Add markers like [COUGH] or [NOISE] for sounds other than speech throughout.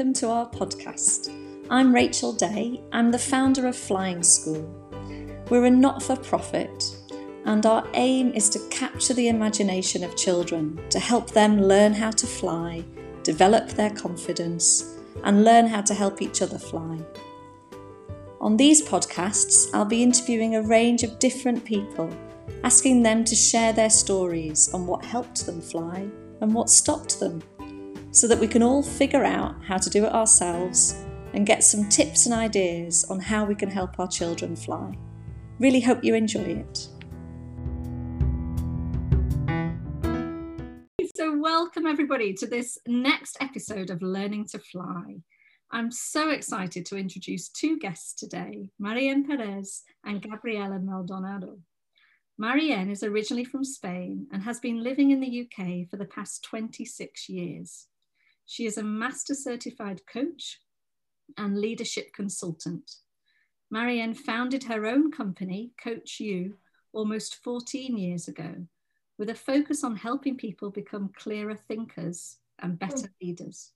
Welcome to our podcast. I'm Rachel Day. I'm the founder of Flying School. We're a not for profit, and our aim is to capture the imagination of children to help them learn how to fly, develop their confidence, and learn how to help each other fly. On these podcasts, I'll be interviewing a range of different people, asking them to share their stories on what helped them fly and what stopped them so that we can all figure out how to do it ourselves and get some tips and ideas on how we can help our children fly. Really hope you enjoy it. So, welcome everybody to this next episode of Learning to Fly. I'm so excited to introduce two guests today, Marianne Perez and Gabriela Maldonado. Marianne is originally from Spain and has been living in the UK for the past 26 years. She is a master certified coach and leadership consultant. Marianne founded her own company, Coach You, almost 14 years ago, with a focus on helping people become clearer thinkers and better hmm. leaders.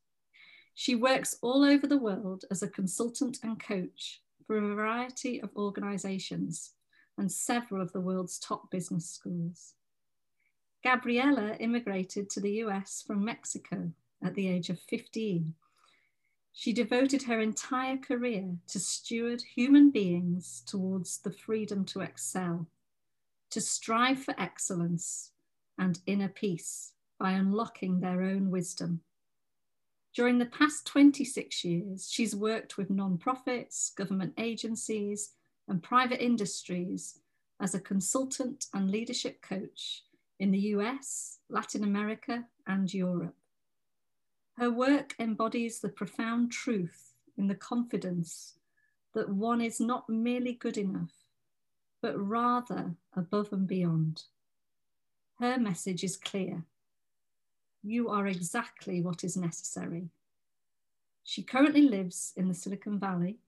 She works all over the world as a consultant and coach for a variety of organizations and several of the world's top business schools. Gabriela immigrated to the US from Mexico at the age of 15. She devoted her entire career to steward human beings towards the freedom to excel, to strive for excellence and inner peace by unlocking their own wisdom. During the past 26 years, she's worked with non-profits, government agencies, and private industries as a consultant and leadership coach in the US, Latin America, and Europe. Her work embodies the profound truth in the confidence that one is not merely good enough, but rather above and beyond. Her message is clear. You are exactly what is necessary. She currently lives in the Silicon Valley,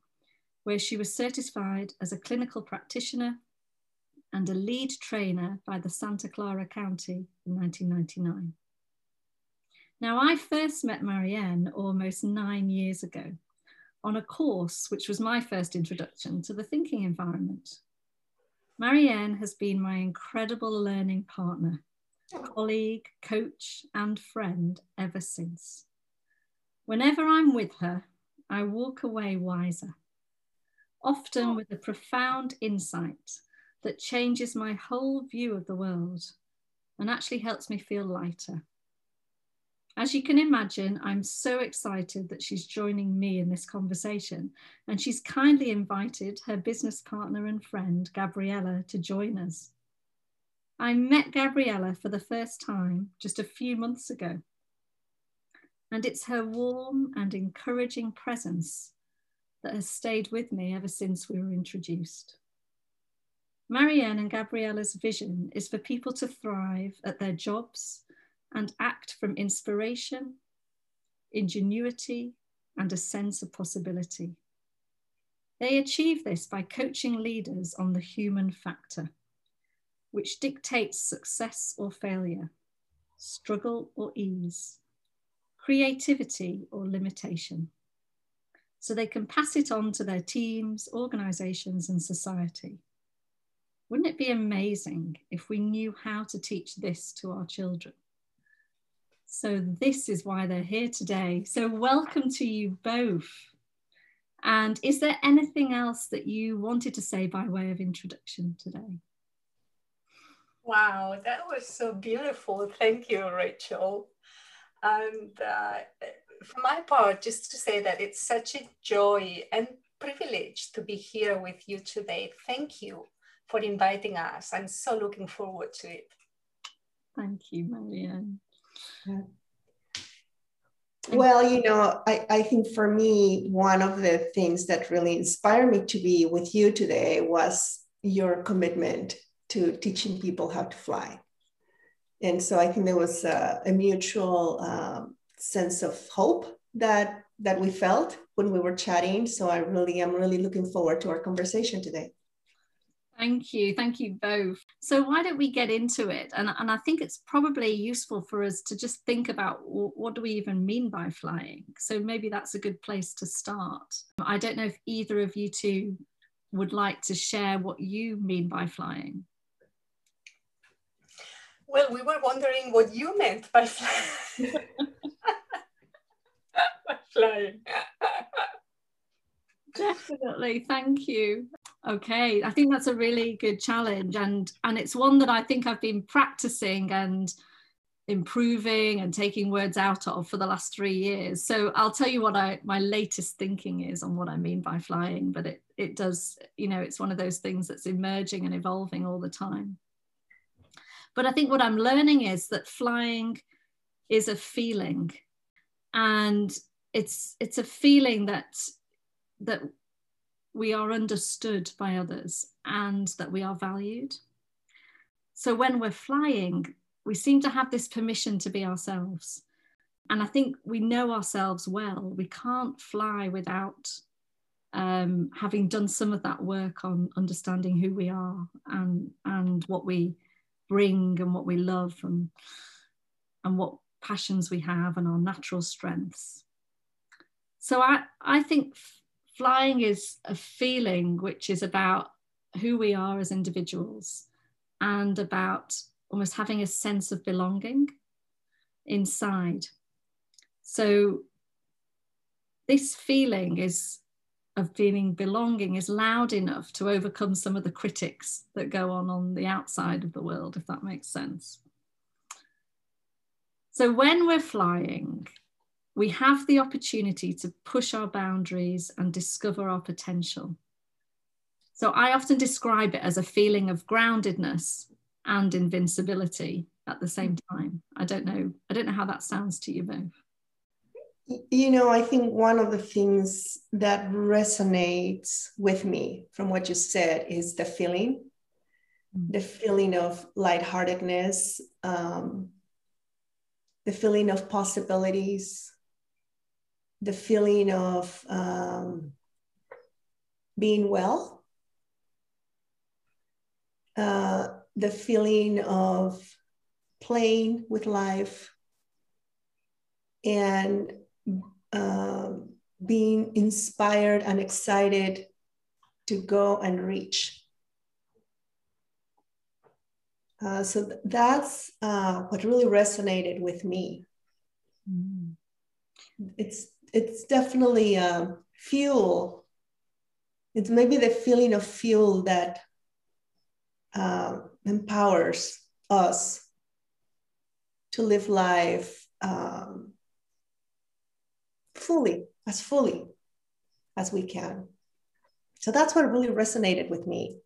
where she was certified as a clinical practitioner and a lead trainer by the Santa Clara County in 1999. Now, I first met Marianne almost nine years ago on a course which was my first introduction to the thinking environment. Marianne has been my incredible learning partner, oh. colleague, coach, and friend ever since. Whenever I'm with her, I walk away wiser, often oh. with a profound insight that changes my whole view of the world and actually helps me feel lighter. As you can imagine, I'm so excited that she's joining me in this conversation, and she's kindly invited her business partner and friend, Gabriela, to join us. I met Gabriela for the first time just a few months ago, and it's her warm and encouraging presence that has stayed with me ever since we were introduced. Marianne and Gabriela's vision is for people to thrive at their jobs and act from inspiration, ingenuity, and a sense of possibility. They achieve this by coaching leaders on the human factor, which dictates success or failure, struggle or ease, creativity or limitation. So they can pass it on to their teams, organizations, and society. Wouldn't it be amazing if we knew how to teach this to our children? So, this is why they're here today. So, welcome to you both. And is there anything else that you wanted to say by way of introduction today? Wow, that was so beautiful. Thank you, Rachel. And uh, for my part, just to say that it's such a joy and privilege to be here with you today. Thank you for inviting us. I'm so looking forward to it. Thank you, Marianne. Well, you know, I, I think for me, one of the things that really inspired me to be with you today was your commitment to teaching people how to fly. And so I think there was a, a mutual um, sense of hope that that we felt when we were chatting. So I really am really looking forward to our conversation today. Thank you. Thank you both. So, why don't we get into it? And, and I think it's probably useful for us to just think about what do we even mean by flying? So, maybe that's a good place to start. I don't know if either of you two would like to share what you mean by flying. Well, we were wondering what you meant by flying. [LAUGHS] by flying. [LAUGHS] Definitely. Thank you. Okay, I think that's a really good challenge and and it's one that I think I've been practicing and improving and taking words out of for the last 3 years. So I'll tell you what I my latest thinking is on what I mean by flying, but it it does, you know, it's one of those things that's emerging and evolving all the time. But I think what I'm learning is that flying is a feeling and it's it's a feeling that that we are understood by others and that we are valued. So when we're flying, we seem to have this permission to be ourselves. And I think we know ourselves well. We can't fly without um, having done some of that work on understanding who we are and, and what we bring and what we love and, and what passions we have and our natural strengths. So I, I think flying is a feeling which is about who we are as individuals and about almost having a sense of belonging inside. So, this feeling is of feeling belonging is loud enough to overcome some of the critics that go on on the outside of the world, if that makes sense. So, when we're flying, we have the opportunity to push our boundaries and discover our potential. So I often describe it as a feeling of groundedness and invincibility at the same time. I don't know. I don't know how that sounds to you both. You know, I think one of the things that resonates with me from what you said is the feeling, mm. the feeling of lightheartedness, um, the feeling of possibilities, the feeling of um, being well, uh, the feeling of playing with life, and uh, being inspired and excited to go and reach. Uh, so that's uh, what really resonated with me. Mm. It's it's definitely a fuel. It's maybe the feeling of fuel that uh, empowers us to live life um, fully, as fully as we can. So that's what really resonated with me.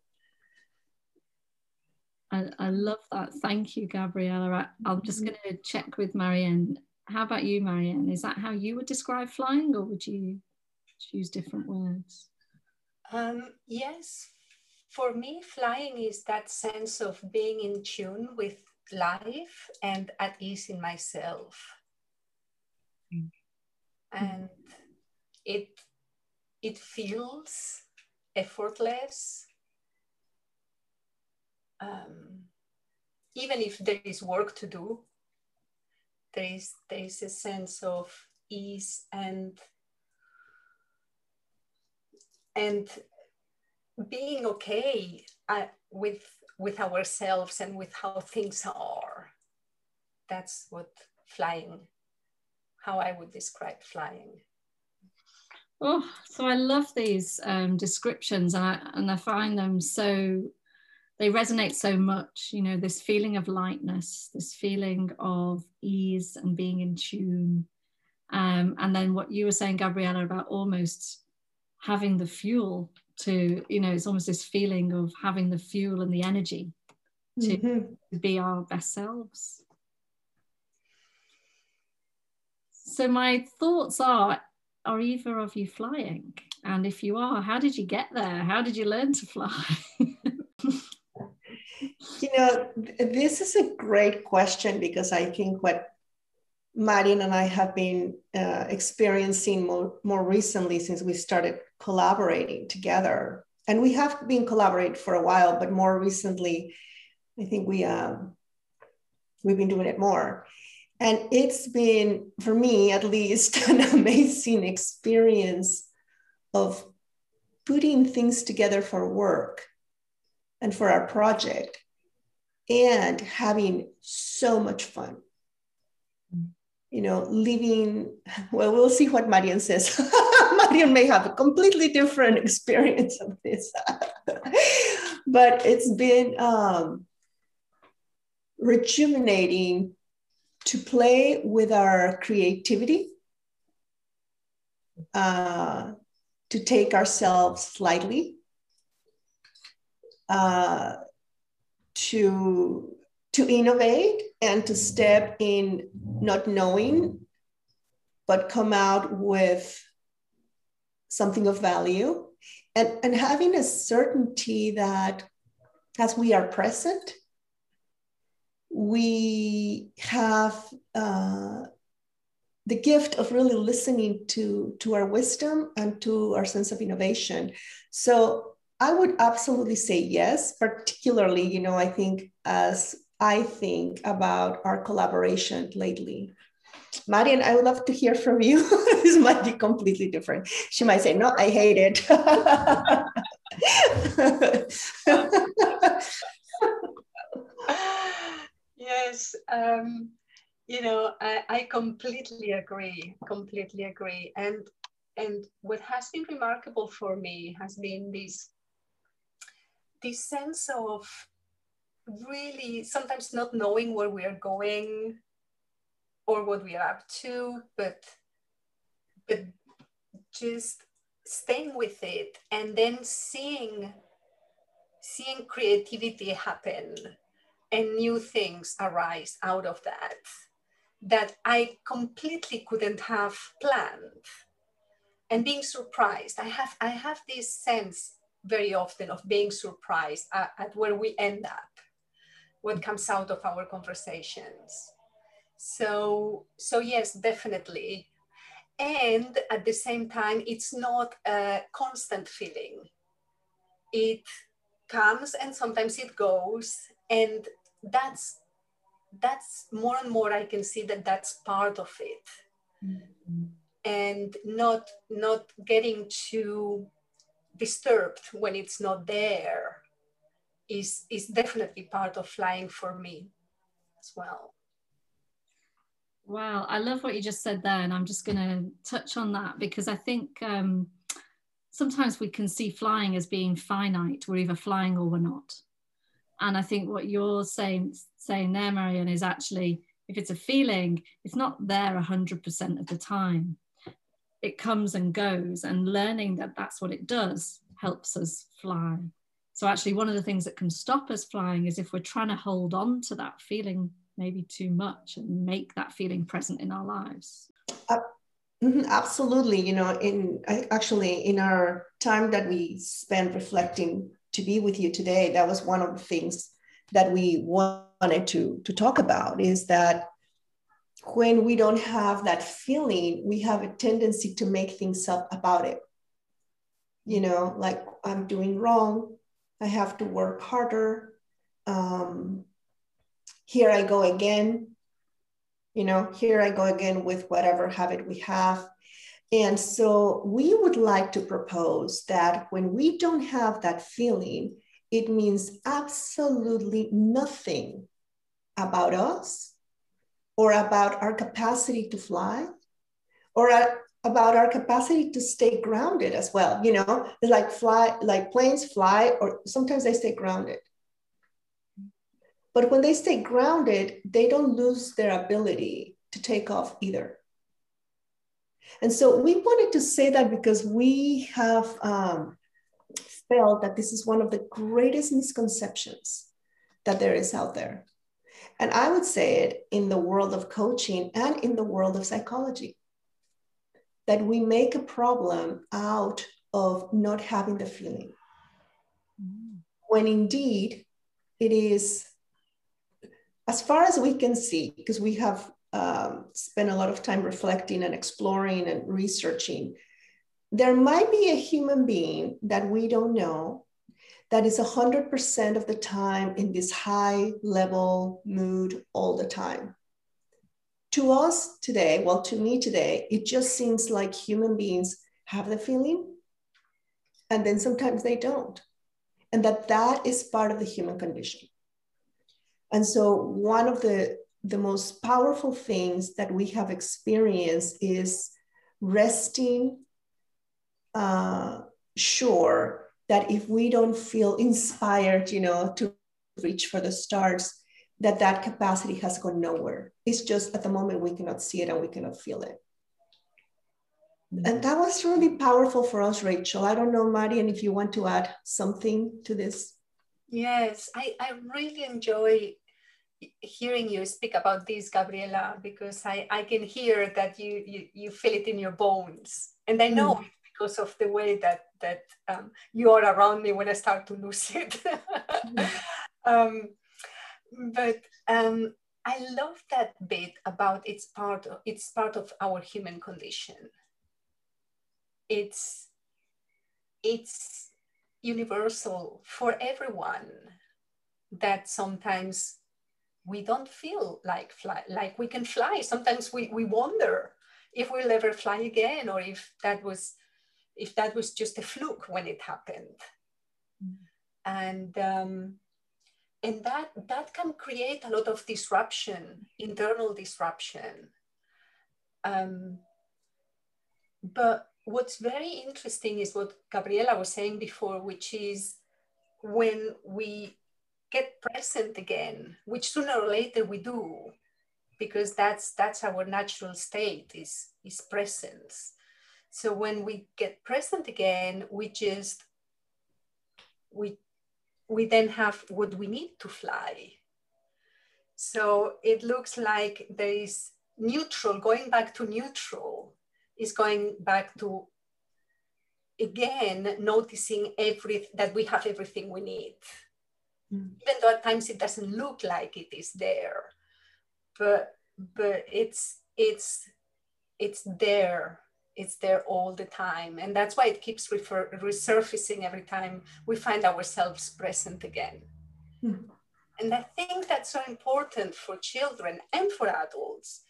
I, I love that. Thank you, Gabriela. I, am just mm-hmm. going to check with Marianne how about you, Marianne? Is that how you would describe flying, or would you choose different words? Um, yes, for me, flying is that sense of being in tune with life and at ease in myself. Mm. And it it feels effortless. Um, even if there is work to do, there is there is a sense of ease and and being okay uh, with with ourselves and with how things are. That's what flying how i would describe flying. Oh so i love these um, descriptions and I, and I find them so they resonate so much you know this feeling of lightness this feeling of ease and being in tune. Um, and then what you were saying gabriela about almost having the fuel to you know it's almost this feeling of having the fuel and the energy to, mm-hmm. be our best selves. So my thoughts are are either of you flying? And if you are how did you get there? How did you learn to fly [LAUGHS] know, this is a great question because I think what Marianne and I have been uh, experiencing more, more recently since we started collaborating together and we have been collaborating for a while, but more recently, I think we um, we've been doing it more. And it's been, for me at least, [LAUGHS] an amazing experience of putting things together for work and for our project and having so much fun. You know, living, well, we'll see what Marianne says. [LAUGHS] Marianne may have a completely different experience of this, [LAUGHS] but it's been um, rejuvenating to play with our creativity, uh, to take ourselves lightly, uh, to to innovate and to step in not knowing, but come out with something of value, and and having a certainty that as we are present we have uh, the gift of really listening to, to our wisdom and to our sense of innovation. So I would absolutely say yes, particularly, you know, I think as I think about our collaboration lately. Marianne, I would love to hear from you. [LAUGHS] this might be completely different. She might say, no, I hate it. [LAUGHS] yes um, you know I, I completely agree completely agree and and what has been remarkable for me has been this this sense of really sometimes not knowing where we are going or what we are up to but but just staying with it and then seeing seeing creativity happen and new things arise out of that that I completely couldn't have planned. And being surprised, I have I have this sense very often of being surprised at, at where we end up, what comes out of our conversations. So so yes, definitely. And at the same time, it's not a constant feeling. It comes and sometimes it goes and that's that's more and more i can see that that's part of it mm-hmm. and not not getting too disturbed when it's not there is is definitely part of flying for me as well wow i love what you just said there and i'm just going to touch on that because i think um, sometimes we can see flying as being finite we're either flying or we're not and I think what you're saying saying there, Marianne, is actually if it's a feeling, it's not there 100% of the time. It comes and goes, and learning that that's what it does helps us fly. So, actually, one of the things that can stop us flying is if we're trying to hold on to that feeling maybe too much and make that feeling present in our lives. Uh, absolutely. You know, in actually, in our time that we spent reflecting to be with you today, that was one of the things that we wanted to, to talk about is that when we don't have that feeling, we have a tendency to make things up about it. You know, like I'm doing wrong, I have to work harder. Um, here I go again. You know, here I go again with whatever habit we have. And so we would like to propose that when we don't have that feeling, it means absolutely nothing about us or about our capacity to fly or about our capacity to stay grounded as well. You know, like fly, like planes fly, or sometimes they stay grounded. But when they stay grounded, they don't lose their ability to take off either. And so we wanted to say that because we have um, felt that this is one of the greatest misconceptions that there is out there. And I would say it in the world of coaching and in the world of psychology that we make a problem out of not having the feeling. When indeed it is, as far as we can see, because we have um, spent a lot of time reflecting and exploring and researching. there might be a human being that we don't know that is 100% of the time in this high level mood all the time. To us today, well, to me today, it just seems like human beings have the feeling and then sometimes they don't. And that that is part of the human condition. And so one of the, the most powerful things that we have experienced is resting uh, sure that if we don't feel inspired, you know, to reach for the stars, that that capacity has gone nowhere. It's just at the moment we cannot see it and we cannot feel it. And that was really powerful for us, Rachel. I don't know, Marianne, if you want to add something to this. Yes, I, I really enjoy hearing you speak about this, Gabriela, because I, I can hear that you, you, you feel it in your bones. And I know mm because of the way that that um, you are around me when I start to lose it. [LAUGHS] um, but um, I love that bit about it's part of, it's part of our human condition. It's it's universal for everyone that sometimes we don't feel like fly like we can fly sometimes we, we wonder if we'll ever fly again or if that was if that was just a fluke when it happened. Mm. And um, and that that can create a lot of disruption, internal disruption. Um, but what's very interesting is what Gabriela was saying before, which is when we get present again, which sooner or later we do, because that's that's our natural state is is presence. So when we get present again, we just we we then have what we need to fly. So it looks like there is neutral, going back to neutral is going back to again noticing every that we have everything we need. Mm. Even though at times it doesn't look like it is there. But but it's it's it's there it's there all the time. And that's why it keeps refer- resurfacing every time we find ourselves present again. Mm. And I think that's so important for children and for adults,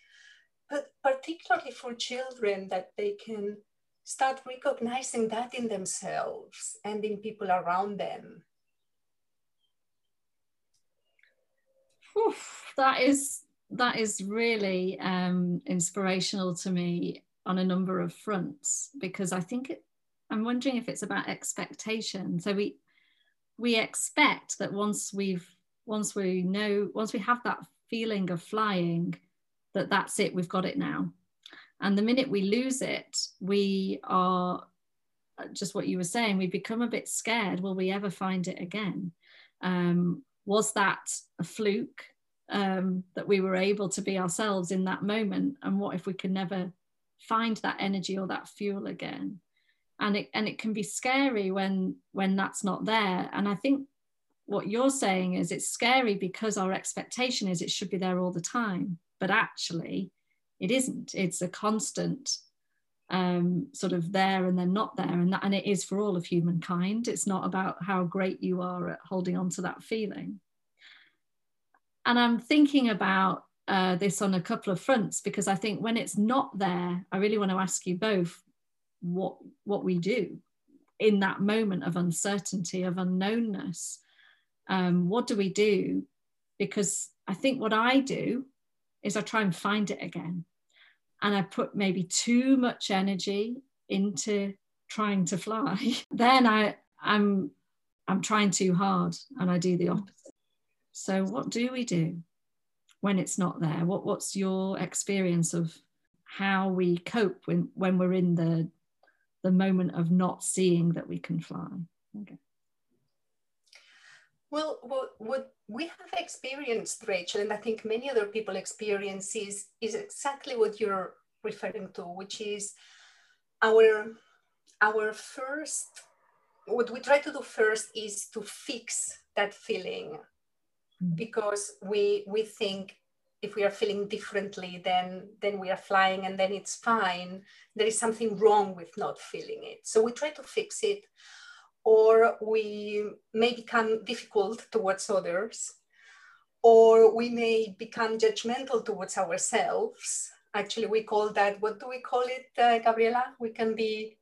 but particularly for children that they can start recognizing that in themselves and in people around them. Oof, that is that is really um, inspirational to me on a number of fronts because I think it, I'm wondering if it's about expectation. So we we expect that once we've once we know once we have that feeling of flying that that's it we've got it now. And the minute we lose it we are just what you were saying we become a bit scared will we ever find it again? Um, was that a fluke um, that we were able to be ourselves in that moment? And what if we can never find that energy or that fuel again. And it and it can be scary when when that's not there. And i think what you're saying is it's scary because our expectation is it should be there all the time. But actually it isn't. It's a constant um, sort of there and then not there. And that and it is for all of humankind. It's not about how great you are at holding on to that feeling. And i'm thinking about uh, this on a couple of fronts because I think when it's not there, I really want to ask you both what what we do in that moment of uncertainty of unknownness. Um, what do we do? Because I think what I do is I try and find it again, and I put maybe too much energy into trying to fly. [LAUGHS] then I I'm I'm trying too hard, and I do the opposite. So what do we do? When it's not there? What, what's your experience of how we cope when, when we're in the, the moment of not seeing that we can fly? Okay. Well, what, what we have experienced, Rachel, and I think many other people experience is, is exactly what you're referring to, which is our, our first, what we try to do first is to fix that feeling. Because we we think if we are feeling differently then then we are flying and then it's fine. There is something wrong with not feeling it. So we try to fix it. Or we may become difficult towards others. Or we may become judgmental towards ourselves. Actually we call that what do we call it uh, gabriela? We can be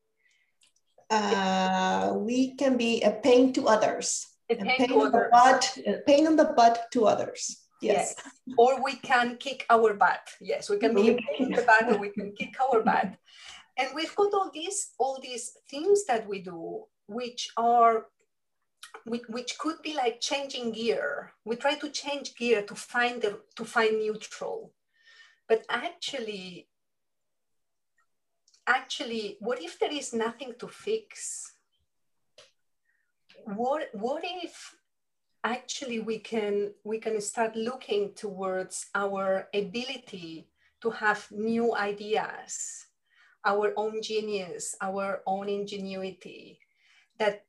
uh, we can be a pain to others a pain, pain, to others. Butt, uh, pain on the butt to others yes. yes. Or we can kick our butt. Yes, we can be in the butt or we can kick our butt. And we've got all these, all these things that we do, which are which could be like changing gear. We try to change gear to find the to find neutral. But actually, actually, what if there is nothing to fix? What what if actually we can we can start looking towards our ability to have new ideas our own genius our own ingenuity that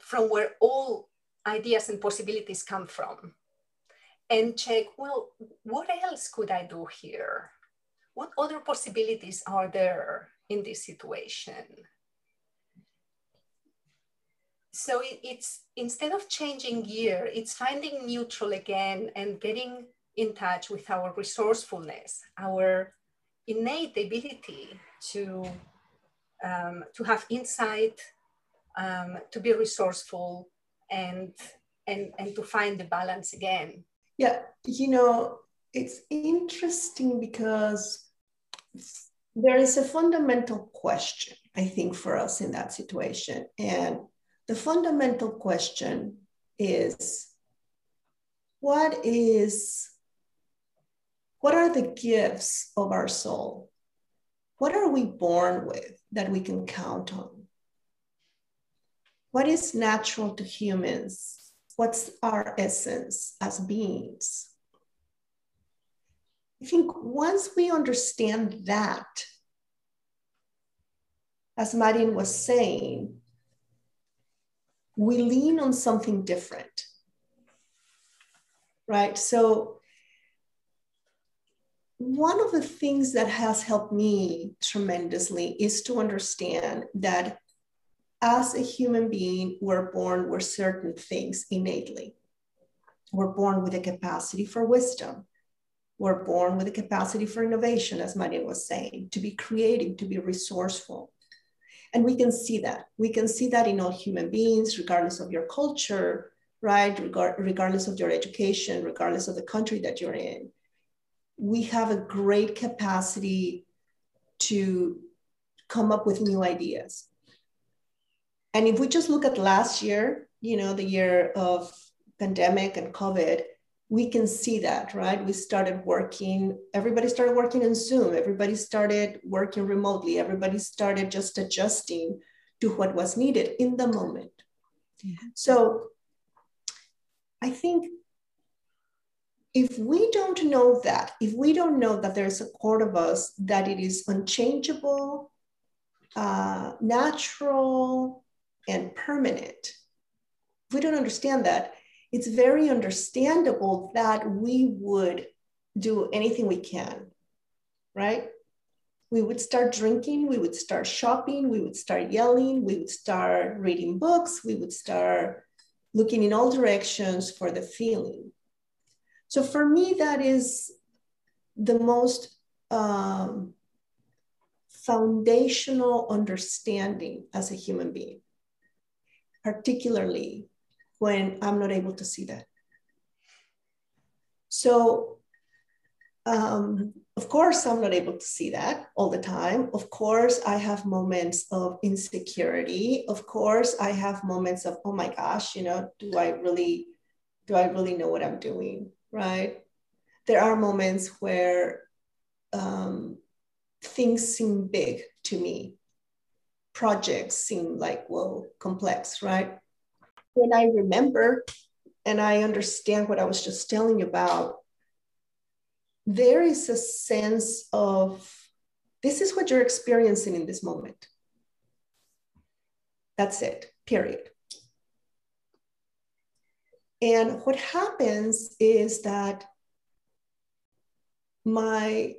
from where all ideas and possibilities come from and check well what else could i do here? What other possibilities are there in this situation so it, it's instead of changing gear, it's finding neutral again and getting in touch with our resourcefulness, our innate ability to um, to have insight, um, to be resourceful, and and and to find the balance again. Yeah, you know, it's interesting because there is a fundamental question, I think, for us in that situation, and the fundamental question is what is what are the gifts of our soul? What are we born with that we can count on? What is natural to humans? What's our essence as beings? I think once we understand that as Marin was saying we lean on something different. Right? So, one of the things that has helped me tremendously is to understand that as a human being, we're born with certain things innately. We're born with a capacity for wisdom. We're born with a capacity for innovation, as Maria was saying, to be creative, to be resourceful. And we can see that. We can see that in all human beings, regardless of your culture, right? Regard, regardless of your education, regardless of the country that you're in. We have a great capacity to come up with new ideas. And if we just look at last year, you know, the year of pandemic and COVID, we can see that, right? We started working, everybody started working in Zoom, everybody started working remotely, everybody started just adjusting to what was needed in the moment. Mm-hmm. So I think if we don't know that, if we don't know that there's a part of us that it is unchangeable, uh, natural, and permanent, if we don't understand that, it's very understandable that we would do anything we can, right? We would start drinking, we would start shopping, we would start yelling, we would start reading books, we would start looking in all directions for the feeling. So for me, that is the most um, foundational understanding as a human being, particularly when I'm not able to see that. So, um, of course, I'm not able to see that all the time. Of course, I have moments of insecurity. Of course, I have moments of, oh my gosh, you know, do I really, do I really know what I'm doing? Right? There are moments where um, things seem big to me. Projects seem like, whoa, complex, right? When I remember and I understand what I was just telling you about, there is a sense of this is what you're experiencing in this moment. That's it, period. And what happens is that my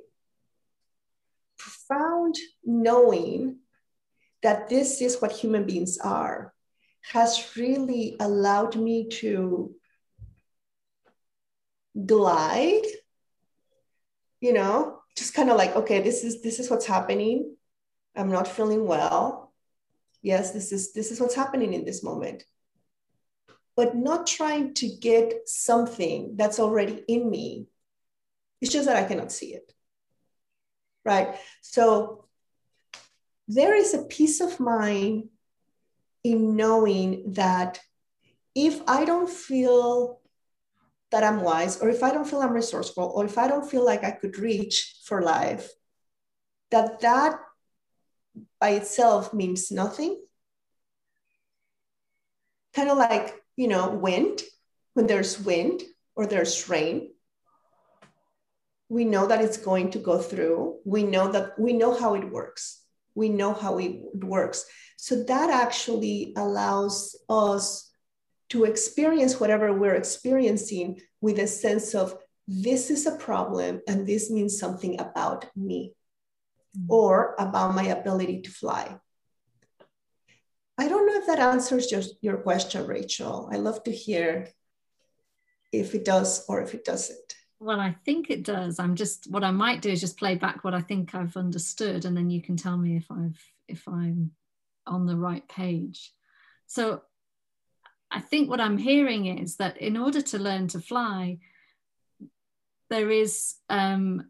profound knowing that this is what human beings are has really allowed me to glide you know just kind of like okay this is this is what's happening. I'm not feeling well. Yes this is this is what's happening in this moment. But not trying to get something that's already in me. It's just that i cannot see it. Right? So there is a peace of mind in knowing that if i don't feel that I'm wise, or if I don't feel I'm resourceful, or if I don't feel like I could reach for life, that that by itself means nothing. Kind of like, you know, wind, when there's wind or there's rain, we know that it's going to go through. We know that we know how it works. We know how it works. So that actually allows us to experience whatever we're experiencing with a sense of this is a problem and this means something about me mm-hmm. or about my ability to fly. I don't know if that answers your, your question, Rachel. I love to hear if it does or if it doesn't. Well, I think it does. I'm just what I might do is just play back what I think I've understood, and then you can tell me if I've if I'm on the right page. So I think what I'm hearing is that in order to learn to fly, there is, um,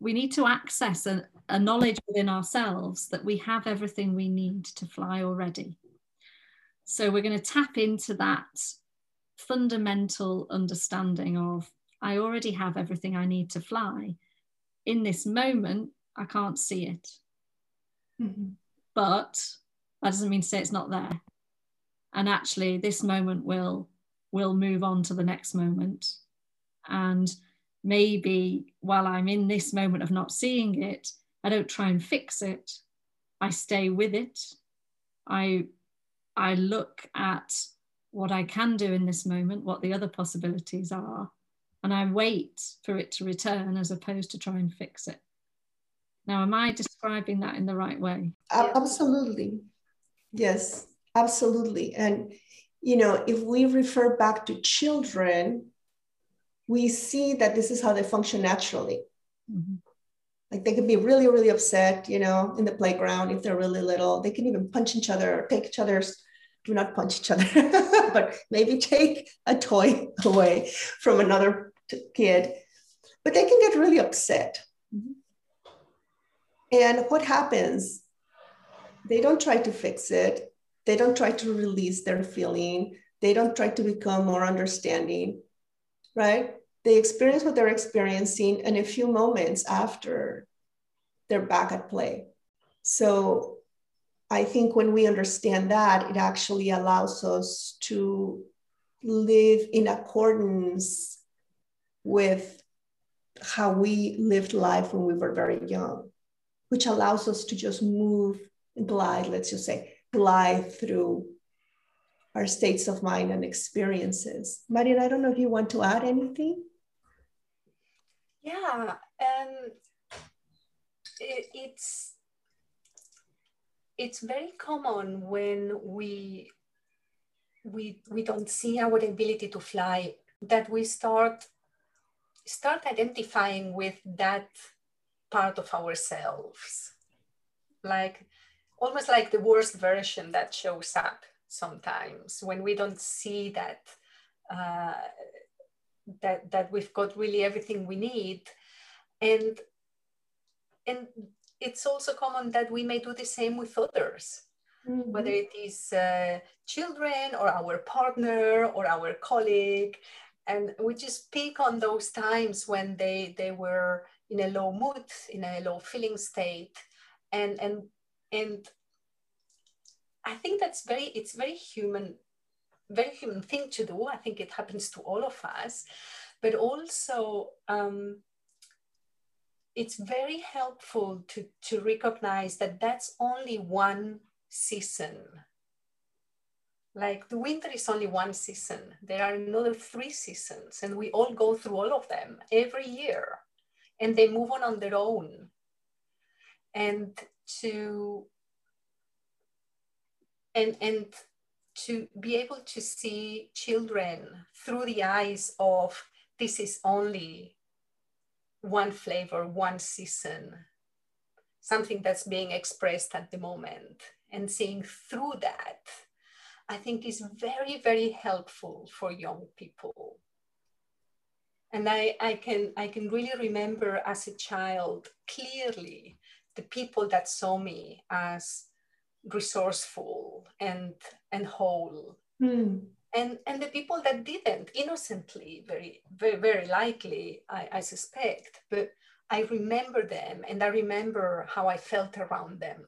we need to access a, a knowledge within ourselves that we have everything we need to fly already. So we're going to tap into that fundamental understanding of I already have everything I need to fly. In this moment, I can't see it. Mm-hmm. But that doesn't mean to say it's not there and actually this moment will will move on to the next moment and maybe while i'm in this moment of not seeing it i don't try and fix it i stay with it i i look at what i can do in this moment what the other possibilities are and i wait for it to return as opposed to try and fix it now am i describing that in the right way absolutely yes Absolutely. And, you know, if we refer back to children, we see that this is how they function naturally. Mm-hmm. Like they can be really, really upset, you know, in the playground if they're really little. They can even punch each other or take each other's, do not punch each other, [LAUGHS] but maybe take a toy [LAUGHS] away from another kid. But they can get really upset. Mm-hmm. And what happens? They don't try to fix it they don't try to release their feeling. They don't try to become more understanding, right? They experience what they're experiencing, and a few moments after, they're back at play. So I think when we understand that, it actually allows us to live in accordance with how we lived life when we were very young, which allows us to just move, glide, let's just say, glide through our states of mind and experiences. Marianne, I don't know if you want to add anything. Yeah, um, it, it's it's very common when we we we don't see our ability to fly that we start start identifying with that part of ourselves. Like almost like the worst version that shows up sometimes when we don't see that uh, that that we've got really everything we need. And and it's also common that we may do the same with others mm-hmm. whether it is uh, children or our partner or our colleague and we just pick on those times when they they were in a low mood in a low feeling state. And and and i think that's very it's very human very human thing to do. I think it happens to all of us. But also um, it's very helpful to, to recognize that that's only one season like the winter is only one season there are another three seasons and we all go through all of them every year and they move on on their own. And to and and to be able to see children through the eyes of this is only one flavor, one season, something that's being expressed at the moment, and seeing through that, I think is very, very helpful for young people. And I, I can I can really remember as a child clearly the people that saw me as resourceful and and whole mm. and and the people that didn't innocently very very very likely I, I suspect but i remember them and i remember how i felt around them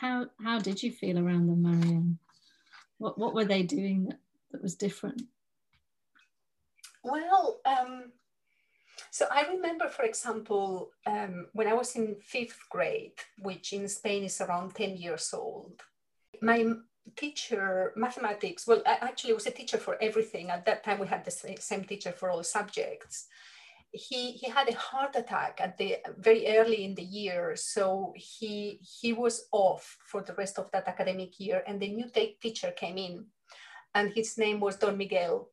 how how did you feel around them marianne what what were they doing that, that was different well um so I remember, for example, um, when I was in fifth grade, which in Spain is around 10 years old, my teacher, mathematics, well, I actually was a teacher for everything. At that time, we had the same teacher for all subjects. He, he had a heart attack at the very early in the year, so he he was off for the rest of that academic year, and the new teacher came in, and his name was Don Miguel,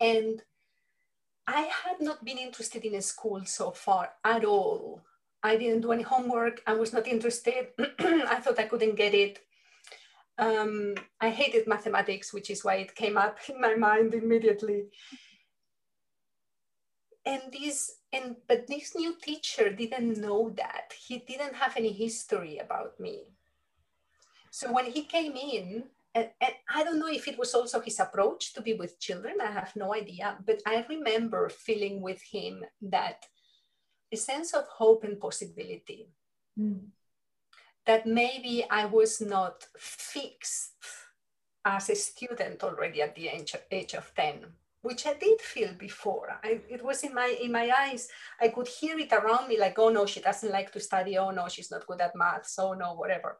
and I had not been interested in a school so far at all. I didn't do any homework. I was not interested. [CLEARS THROAT] I thought I couldn't get it. Um, I hated mathematics, which is why it came up in my mind immediately. And this, and but this new teacher didn't know that. He didn't have any history about me. So when he came in, and, and, I don't know if it was also his approach to be with children. I have no idea. But I remember feeling with him that a sense of hope and possibility. Mm. That maybe I was not fixed as a student already at the age of, age of 10 which I did feel before. I, it was in my in my eyes. I could hear it around me, like, oh no, she doesn't like to study. Oh no, she's not good at math. So oh, no, whatever.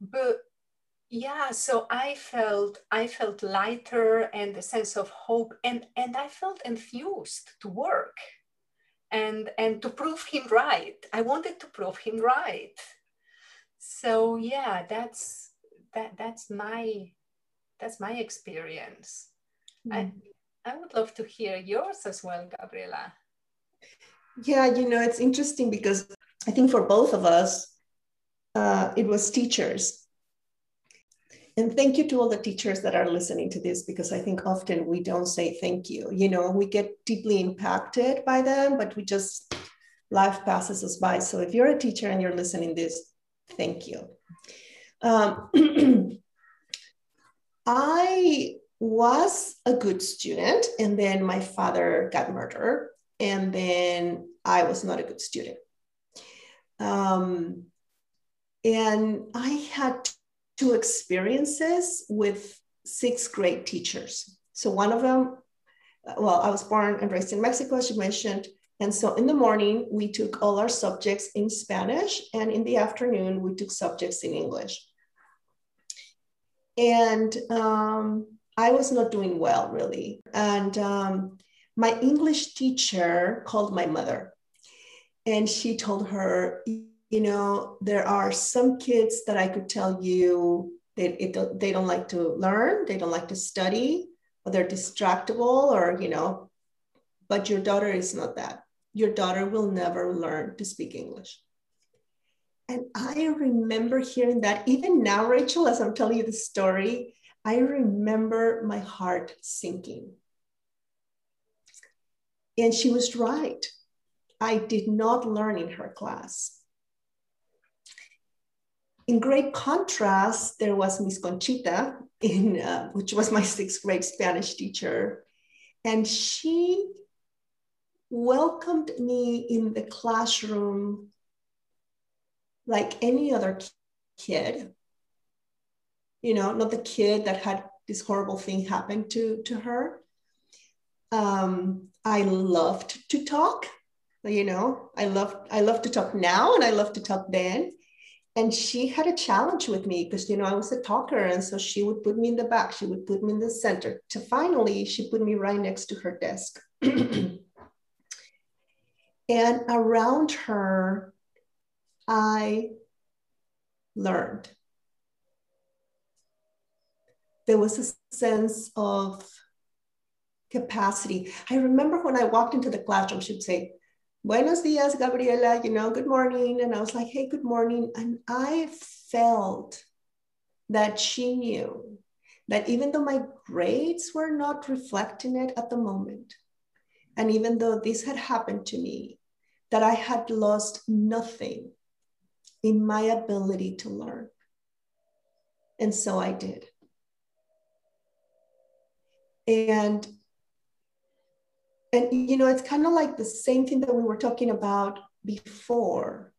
But yeah so i felt i felt lighter and a sense of hope and and i felt enthused to work and and to prove him right i wanted to prove him right so yeah that's that that's my that's my experience. I i would love to hear yours as well gabriela yeah you know it's interesting because i think for both of us uh, it was teachers and thank you to all the teachers that are listening to this because I think often we don't say thank you. You know, we get deeply impacted by them, but we just, life passes us by. So if you're a teacher and you're listening this, thank you. Um, [CLEARS THROAT] I was a good student, and then my father got murdered, and then I was not a good student. Um, and I had two experiences with sixth grade teachers. So one of them, well, I was born and raised in Mexico, as you mentioned. And so in the morning, we took all our subjects in Spanish, and in the afternoon, we took subjects in English. And um, I was not doing well, really. And um, my English teacher called my mother, and she told her, you know, there are some kids that I could tell you that it, they don't like to learn, they don't like to study, or they're distractible, or, you know, but your daughter is not that. Your daughter will never learn to speak English. And I remember hearing that even now, Rachel, as I'm telling you the story, I remember my heart sinking. And she was right. I did not learn in her class. In great contrast, there was Miss Conchita, in, uh, which was my sixth grade Spanish teacher. And she welcomed me in the classroom like any other kid. You know, not the kid that had this horrible thing happen to, to her. Um, I loved to talk. You know, I love I love to talk now and I love to talk then and she had a challenge with me because you know i was a talker and so she would put me in the back she would put me in the center to finally she put me right next to her desk [CLEARS THROAT] and around her, I learned. There was a sense of capacity. I remember when I walked into the classroom, she'd say, Buenos dias, Gabriela, you know, good morning. And I was like, hey, good morning. And I felt that she knew that even though my grades were not reflecting it at the moment, and even though this had happened to me, that I had lost nothing in my ability to learn. And so I did. And and you know it's kind of like the same thing that we were talking about before.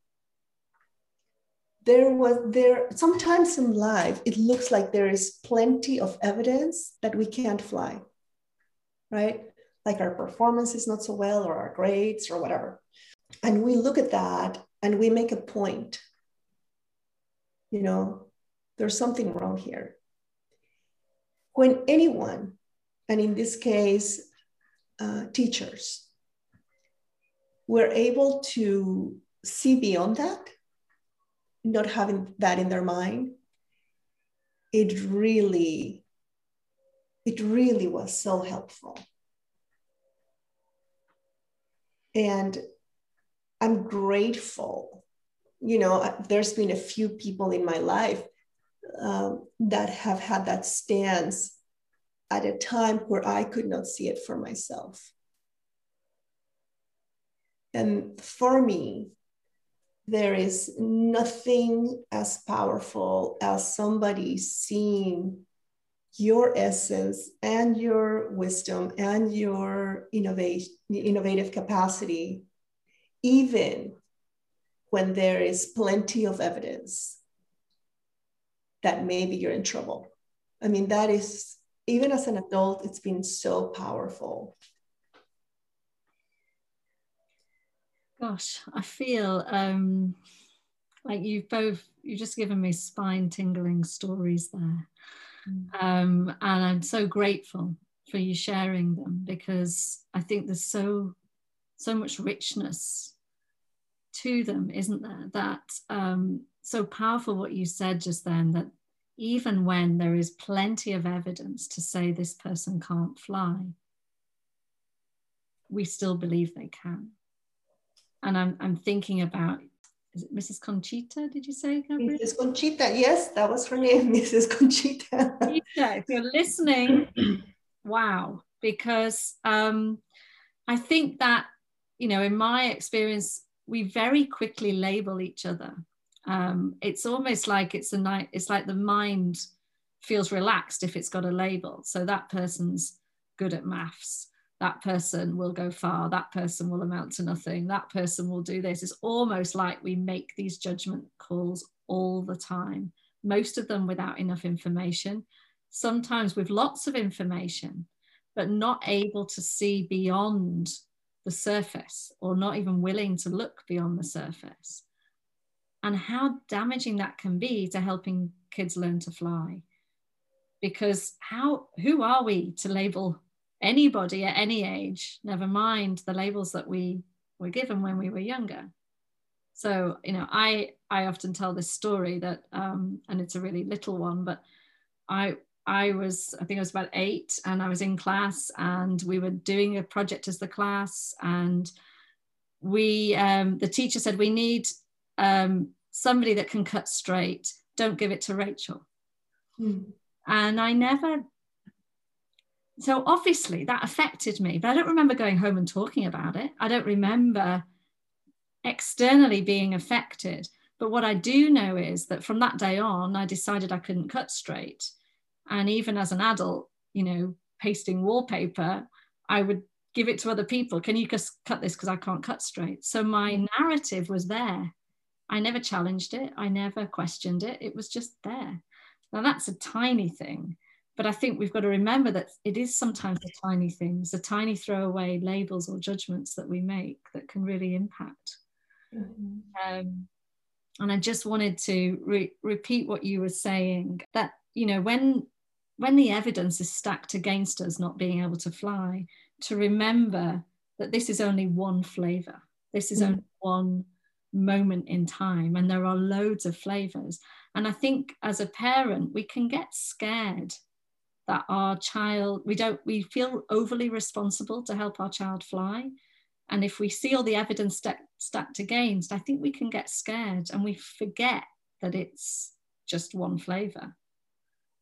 There was there sometimes in life it looks like there is plenty of evidence that we can't fly right? Like our performance is not so well or our grades or whatever. And we look at that and we make a point. You know there's something wrong here. When anyone and in this case uh, teachers were able to see beyond that, not having that in their mind, it really, it really was so helpful. And I'm grateful. You know, there's been a few people in my life um, that have had that stance at a time where I could not see it for myself. And for me, there is nothing as powerful as somebody seeing your essence and your wisdom and your innovation, innovative capacity, even when there is plenty of evidence that maybe you're in trouble. I mean, that is even as an adult, it's been so powerful. Gosh, I feel um, like you've both, you've just given me spine tingling stories there. Mm. Um, and I'm so grateful for you sharing them because I think there's so, so much richness to them, isn't there? That um, so powerful what you said just then that even when there is plenty of evidence to say this person can't fly, we still believe they can. And I'm, I'm thinking about, is it Mrs. Conchita, did you say? Gabriel? Mrs. Conchita, yes, that was her name, Mrs. Conchita. Conchita if you're listening, wow, because um, I think that, you know, in my experience, we very quickly label each other um, it's almost like it's a night it's like the mind feels relaxed if it's got a label. So that person's good at maths. That person will go far. That person will amount to nothing. That person will do this. It's almost like we make these judgment calls all the time most of them without enough information. Sometimes with lots of information but not able to see beyond the surface or not even willing to look beyond the surface and how damaging that can be to helping kids learn to fly. Because how who are we to label anybody at any age never mind the labels that we were given when we were younger? So you know i i often tell this story that um, and it's a really little one but i i was i think i was about eight and i was in class and we were doing a project as the class and we um, the teacher said we need um, somebody that can cut straight. Don't give it to Rachel. Hmm. And I never, so obviously that affected me, but I don't remember going home and talking about it. I don't remember externally being affected. But what I do know is that from that day on, I decided I couldn't cut straight. And even as an adult, you know, pasting wallpaper, I would give it to other people. Can you just cut this because I can't cut straight? So my hmm. narrative was there. I never challenged it. I never questioned it. It was just there. Now that's a tiny thing, but I think we've got to remember that it is sometimes the tiny things, the tiny throwaway labels or judgments that we make that can really impact. Mm-hmm. Um, and I just wanted to re- repeat what you were saying that you know when when the evidence is stacked against us not being able to fly, to remember that this is only one flavor. This is mm. only one moment in time, and there are loads of flavors. And I think as a parent, we can get scared that our child, we don't, we feel overly responsible to help our child fly. And if we see all the evidence st- stacked against, I think we can get scared and we forget that it's just one flavor.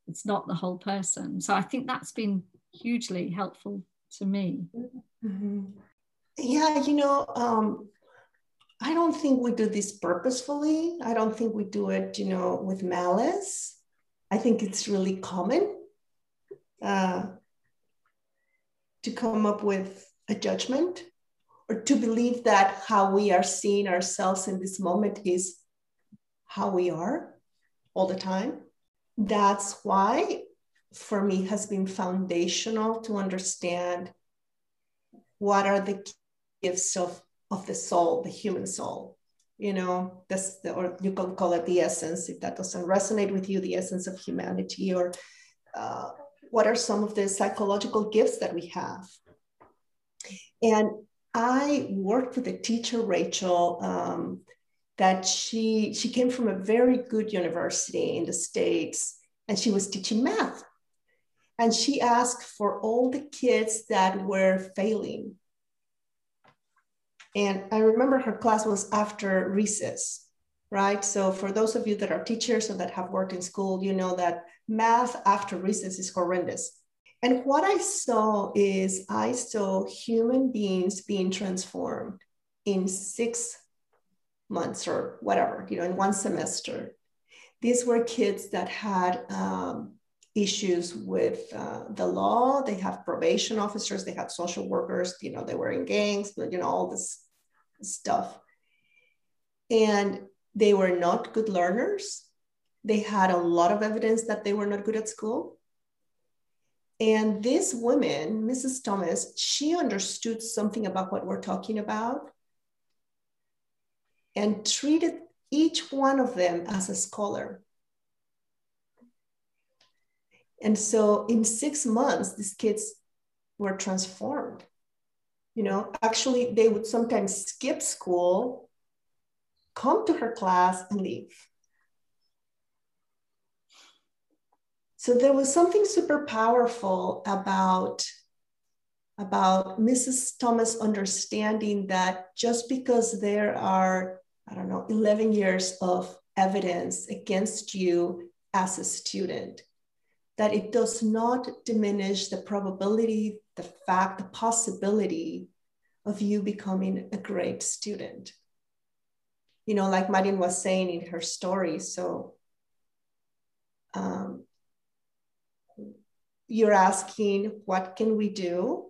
It's not the whole person. So I think that's been hugely helpful to me. Mm-hmm. Yeah, you know, um, I don't think we do this purposefully. I don't think we do it, you know, with malice. I think it's really common uh, to come up with a judgment or to believe that how we are seeing ourselves in this moment is how we are all the time. That's why, for me, has been foundational to understand what are the gifts of, of the soul, the human soul. You know, that's the, or you can call it the essence if that doesn't resonate with you, the essence of humanity, or uh, what are some of the psychological gifts that we have. And I worked with a teacher, Rachel, um, that she she came from a very good university in the states, and she was teaching math. And she asked for all the kids that were failing and I remember her class was after recess, right? So for those of you that are teachers or that have worked in school, you know that math after recess is horrendous. And what I saw is I saw human beings being transformed in six months or whatever, you know, in one semester. These were kids that had um, issues with uh, the law. They have probation officers, they had social workers, you know, they were in gangs, but, you know, all this stuff. And they were not good learners. They had a lot of evidence that they were not good at school. And this woman, Mrs. Thomas, she understood something about what we're talking about and treated each one of them as a scholar. And so in six months, these kids were transformed. You know, actually, they would sometimes skip school, come to her class, and leave. So there was something super powerful about about Mrs. Thomas understanding that just because there are, I don't know, 11 years of evidence against you as a student, that it does not diminish the probability, the fact, the possibility of you becoming a great student. You know, like Marianne was saying in her story, so um, you're asking, what can we do?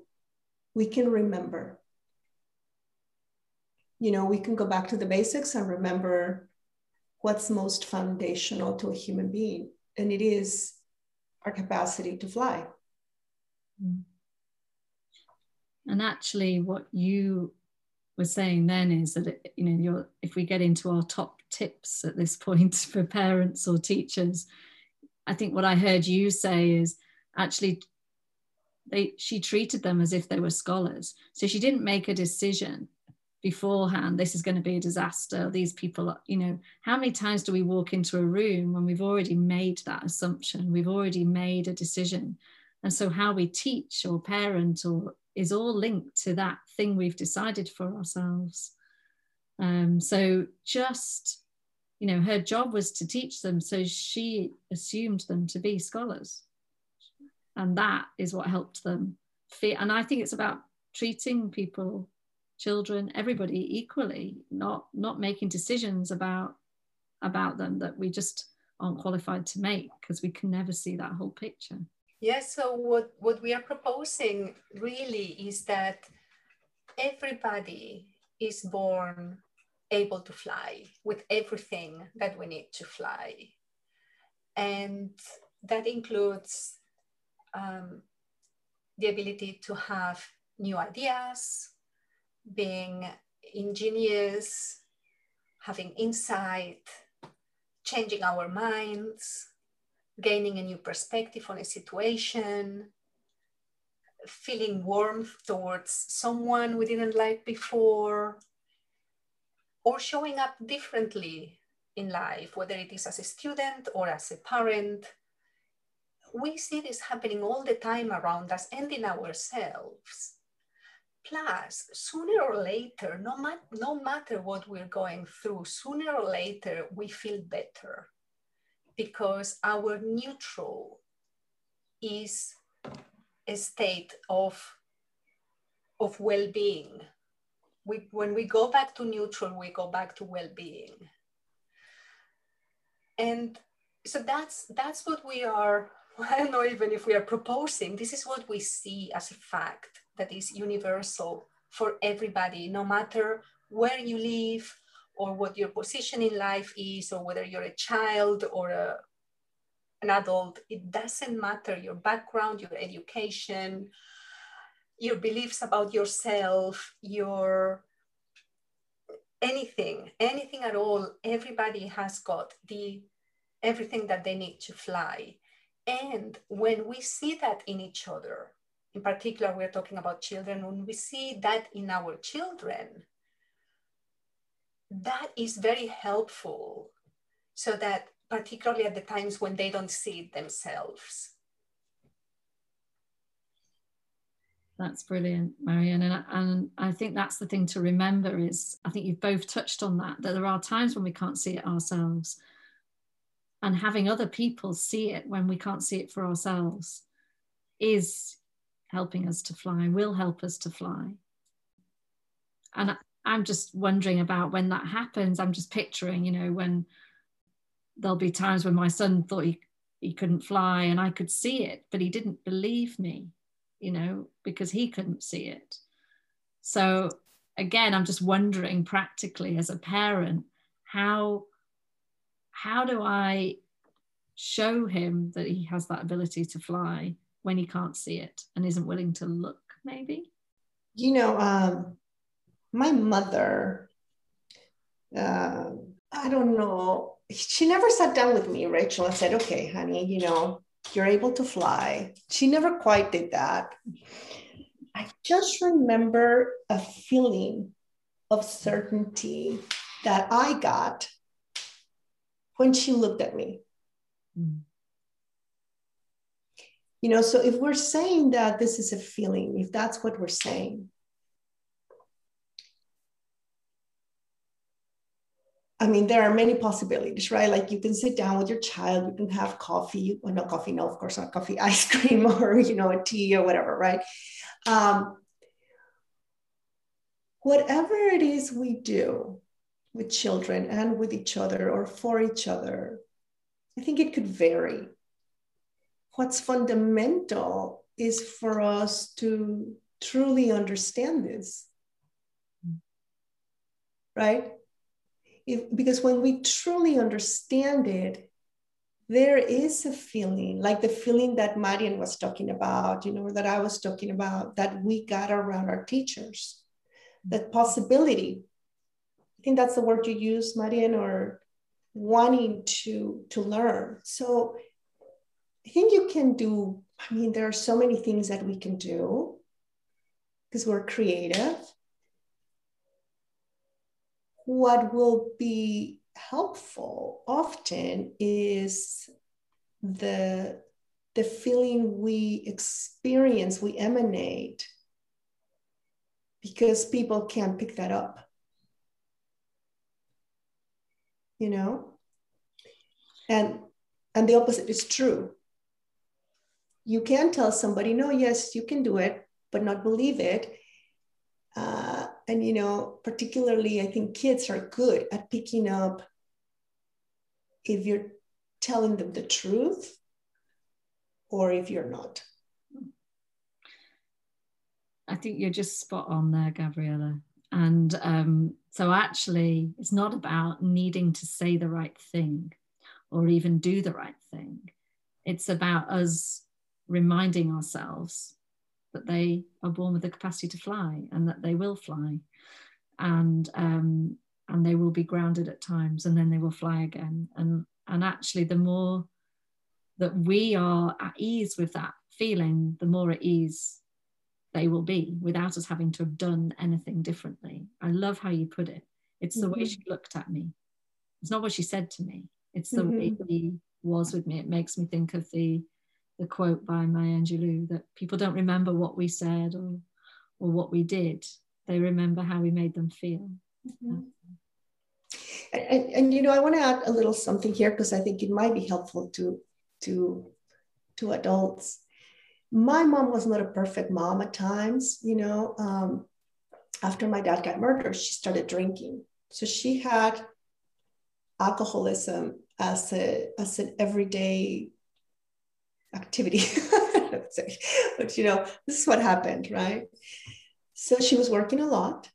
We can remember. You know, we can go back to the basics and remember what's most foundational to a human being. And it is our capacity to fly. And actually, what you were saying then is that you know, if we get into our top tips at this point [LAUGHS] for parents or teachers, I think what I heard you say is actually they she treated them as if they were scholars. So she didn't make a decision beforehand this is going to be a disaster. These people you know how many times do we walk into a room when we've already made that assumption? We've already made a decision. And so how we teach or parent or is all linked to that thing we've decided for ourselves. Um, so just you know her job was to teach them so she assumed them to be scholars. And that is what helped them. Feel and i think it's about treating people children, everybody equally, not not making decisions about about them that we just aren't qualified to make because we can never see that whole picture. Yes, so what, what we are proposing really is that everybody is born able to fly with everything that we need to fly. And that includes um, the ability to have new ideas, being ingenious, having insight, changing our minds, gaining a new perspective on a situation, feeling warmth towards someone we didn't like before, or showing up differently in life, whether it is as a student or as a parent. We see this happening all the time around us and in ourselves. Plus, sooner or later, no, no matter what we're going through, sooner or later, we feel better because our neutral is a state of, of well-being. We, when we go back to neutral, we go back to well-being. And so that's that's what we are. [LAUGHS] I don't know even if we are proposing. This is what we see as a fact that is universal for everybody, no matter where you live or what your position in life is, or whether you're a child or a, an adult. It doesn't matter your background, your education, your beliefs about yourself, your anything, anything at all. Everybody has got the everything that they need to fly. And when we see that in each other, in particular, we're talking about children, when we see that in our children, that is very helpful so that particularly at the times when they don't see it themselves. That's brilliant, Marianne. And, and I think that's the thing to remember is I think you've both touched on that, that there are times when we can't see it ourselves. And having other people see it when we can't see it for ourselves is helping us to fly, will help us to fly. And I'm just wondering about when that happens. I'm just picturing, you know, when there'll be times when my son thought he, he couldn't fly and I could see it, but he didn't believe me, you know, because he couldn't see it. So again, I'm just wondering practically as a parent, how how do I show him that he has that ability to fly when he can't see it and isn't willing to look, maybe? You know, um, my mother, uh, I don't know, she never sat down with me, Rachel, and said, okay, honey, you know, you're able to fly. She never quite did that. I just remember a feeling of certainty that I got when she looked at me. Mm you know so if we're saying that this is a feeling if that's what we're saying I mean, there are many possibilities, right? Like you can sit down with your child, you can have coffee, well, no coffee, no, of course not coffee, [LAUGHS] ice cream or, you know, a tea or whatever, right? Um, whatever it is we do with children and with each other or for each other, I think it could vary what's fundamental is for us to truly understand this. Right? If, because when we truly understand it there is a feeling like the feeling that marianne was talking about you know that i was talking about that we got around our teachers. That possibility i think that's the word you use marianne or wanting to to learn. So I think you can do, I mean, there are so many things that we can do because we're creative. What will be helpful often is the the feeling we experience, we emanate, because people can't pick that up. You know? And and the opposite is true you can tell somebody, no, yes, you can do it, but not believe it. Uh, and, you know, particularly, I think kids are good at picking up if you're telling them the truth or if you're not. I think you're just spot on there, Gabriela. And um, so, actually, it's not about needing to say the right thing or even do the right thing. It's about us reminding ourselves that they are born with the capacity to fly and that they will fly and um, and they will be grounded at times and then they will fly again and and actually the more that we are at ease with that feeling the more at ease they will be without us having to have done anything differently. I love how you put it. It's the mm-hmm. way she looked at me. It's not what she said to me. It's the mm-hmm. way he was with me. It makes me think of the the quote by Maya Angelou that people don't remember what we said or or what we did. They remember how we made them feel. Mm-hmm. And, and, you know, I want to add a little something here because I think it might be helpful to to to adults. My mom was not a perfect mom at times. You know, um, after my dad got murdered, she started drinking. So she had alcoholism as a as an everyday activity. [LAUGHS] but you know, this is what happened, right? So she was working a lot.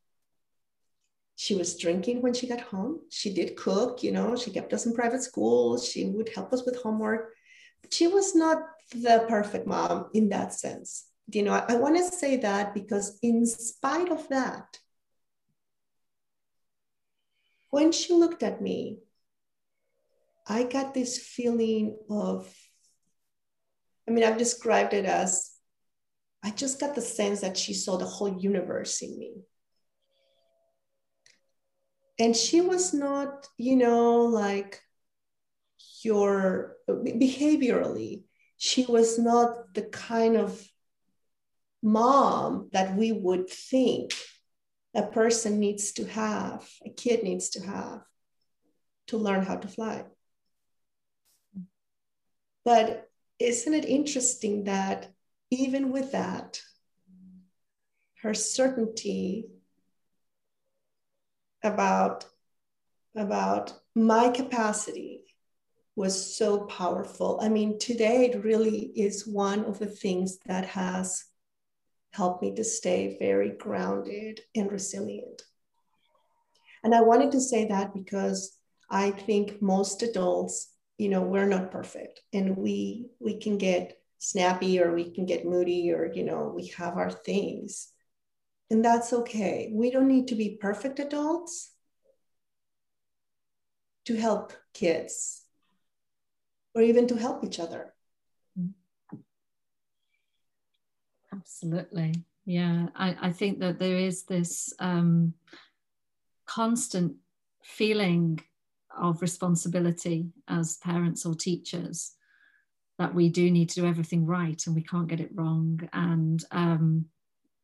She was drinking when she got home. She did cook, you know, she kept us in private school. She would help us with homework. But she was not the perfect mom in that sense. You know, I, I want to say that because, in spite of that, when she looked at me, I got this feeling of, I mean, I've described it as I just got the sense that she saw the whole universe in me. And she was not, you know, like your behaviorally, she was not the kind of mom that we would think a person needs to have, a kid needs to have to learn how to fly. But isn't it interesting that even with that, her certainty about, about my capacity was so powerful. I mean, today it really is one of the things that has helped me to stay very grounded and resilient. And I wanted to say that because I think most adults you know we're not perfect and we we can get snappy or we can get moody or you know we have our things. And that's okay. We don't need to be perfect adults to help kids or even to help each other. Absolutely. Yeah i, I think that there is this um, constant feeling of responsibility as parents or teachers that we do need to do everything right and we can't get it wrong. And um,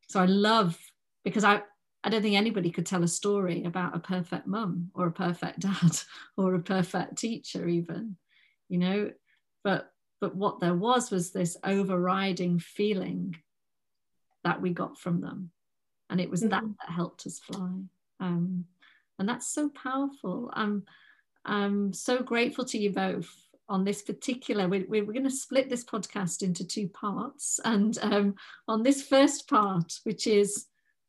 so i love because i i don't think anybody could tell a story about a perfect mum or a perfect dad [LAUGHS] or a perfect teacher even you know? But but what there was was this overriding feeling that we got from them. And it was mm-hmm. that that helped us fly. Um, and that's so powerful. Um, I'm so grateful to you both on this particular. We're, we're going to split this podcast into two parts. And um, on this first part, which is,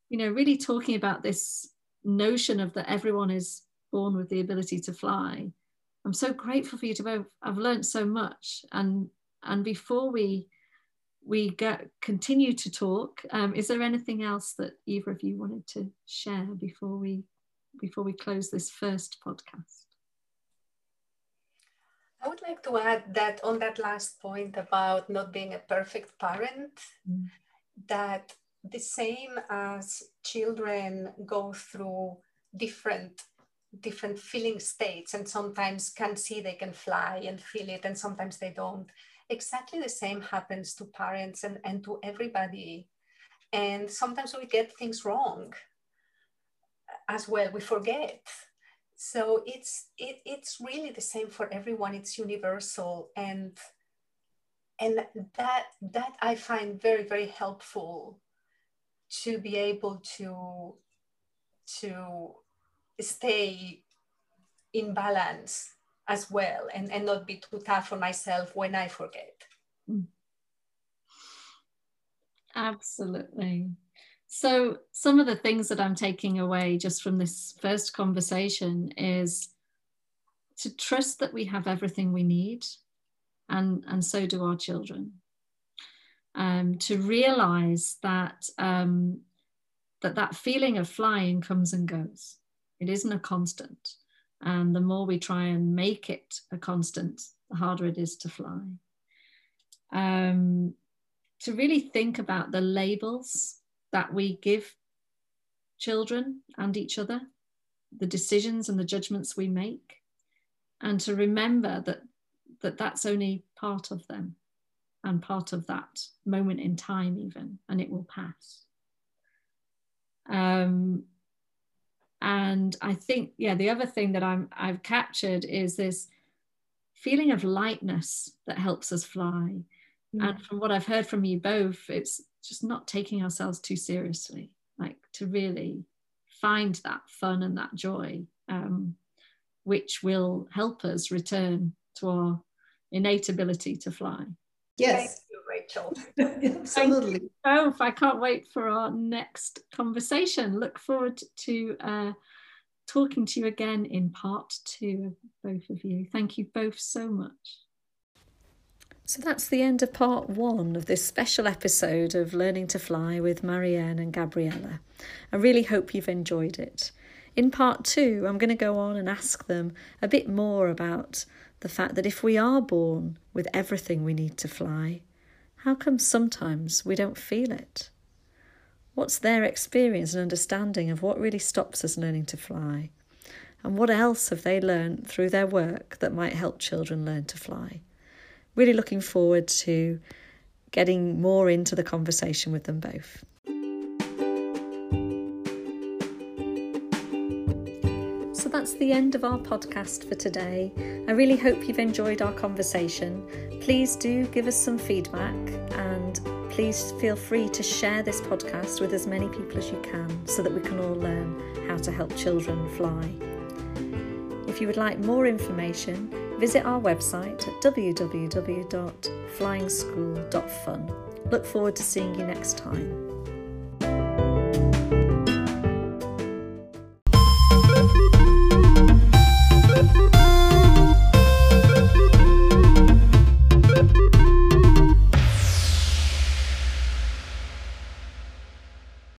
you know, really talking about this notion of that everyone is born with the ability to fly. I'm so grateful for you to both. I've learned so much. And and before we we get continue to talk, um, is there anything else that either of you wanted to share before we before we close this first podcast? I would like to add that on that last point about not being a perfect parent, mm. that the same as children go through different different feeling states and sometimes can see they can fly and feel it and sometimes they don't. Exactly the same happens to parents and, and to everybody. And sometimes we get things wrong as well. We forget so it's it, it's really the same for everyone. It's universal. And and that that i find very very helpful to be able to to stay in balance as well and, and not be too tough on myself when i forget. Mm. absolutely so, some of the things that I'm taking away just from this first conversation is to trust that we have everything we need, and, and so do our children. Um, to realize that, um, that that feeling of flying comes and goes, it isn't a constant. And the more we try and make it a constant, the harder it is to fly. Um, to really think about the labels that we give children and each other, the decisions and the judgments we make, and to remember that, that that's only part of them and part of that moment in time, even, and it will pass. Um, and I think, yeah, the other thing that I'm I've captured is this feeling of lightness that helps us fly. Mm. And from what I've heard from you both, it's just not taking ourselves too seriously, like to really find that fun and that joy, um, which will help us return to our innate ability to fly. Yes. Rachel. [LAUGHS] Absolutely. Oh, I can't wait for our next conversation. Look forward to uh, talking to you again in part two, both of you. Thank you both so much. So that's the end of part one of this special episode of Learning to Fly with Marianne and Gabriela. I really hope you've enjoyed it. In part two, I'm going to go on and ask them a bit more about the fact that if we are born with everything we need to fly, how come sometimes we don't feel it? What's their experience and understanding of what really stops us learning to fly? And what else have they learned through their work that might help children learn to fly? Really looking forward to getting more into the conversation with them both. So that's the end of our podcast for today. I really hope you've enjoyed our conversation. Please do give us some feedback and please feel free to share this podcast with as many people as you can so that we can all learn how to help children fly. If you would like more information, visit our website at www.flyingschool.fun. Look forward to seeing you next time.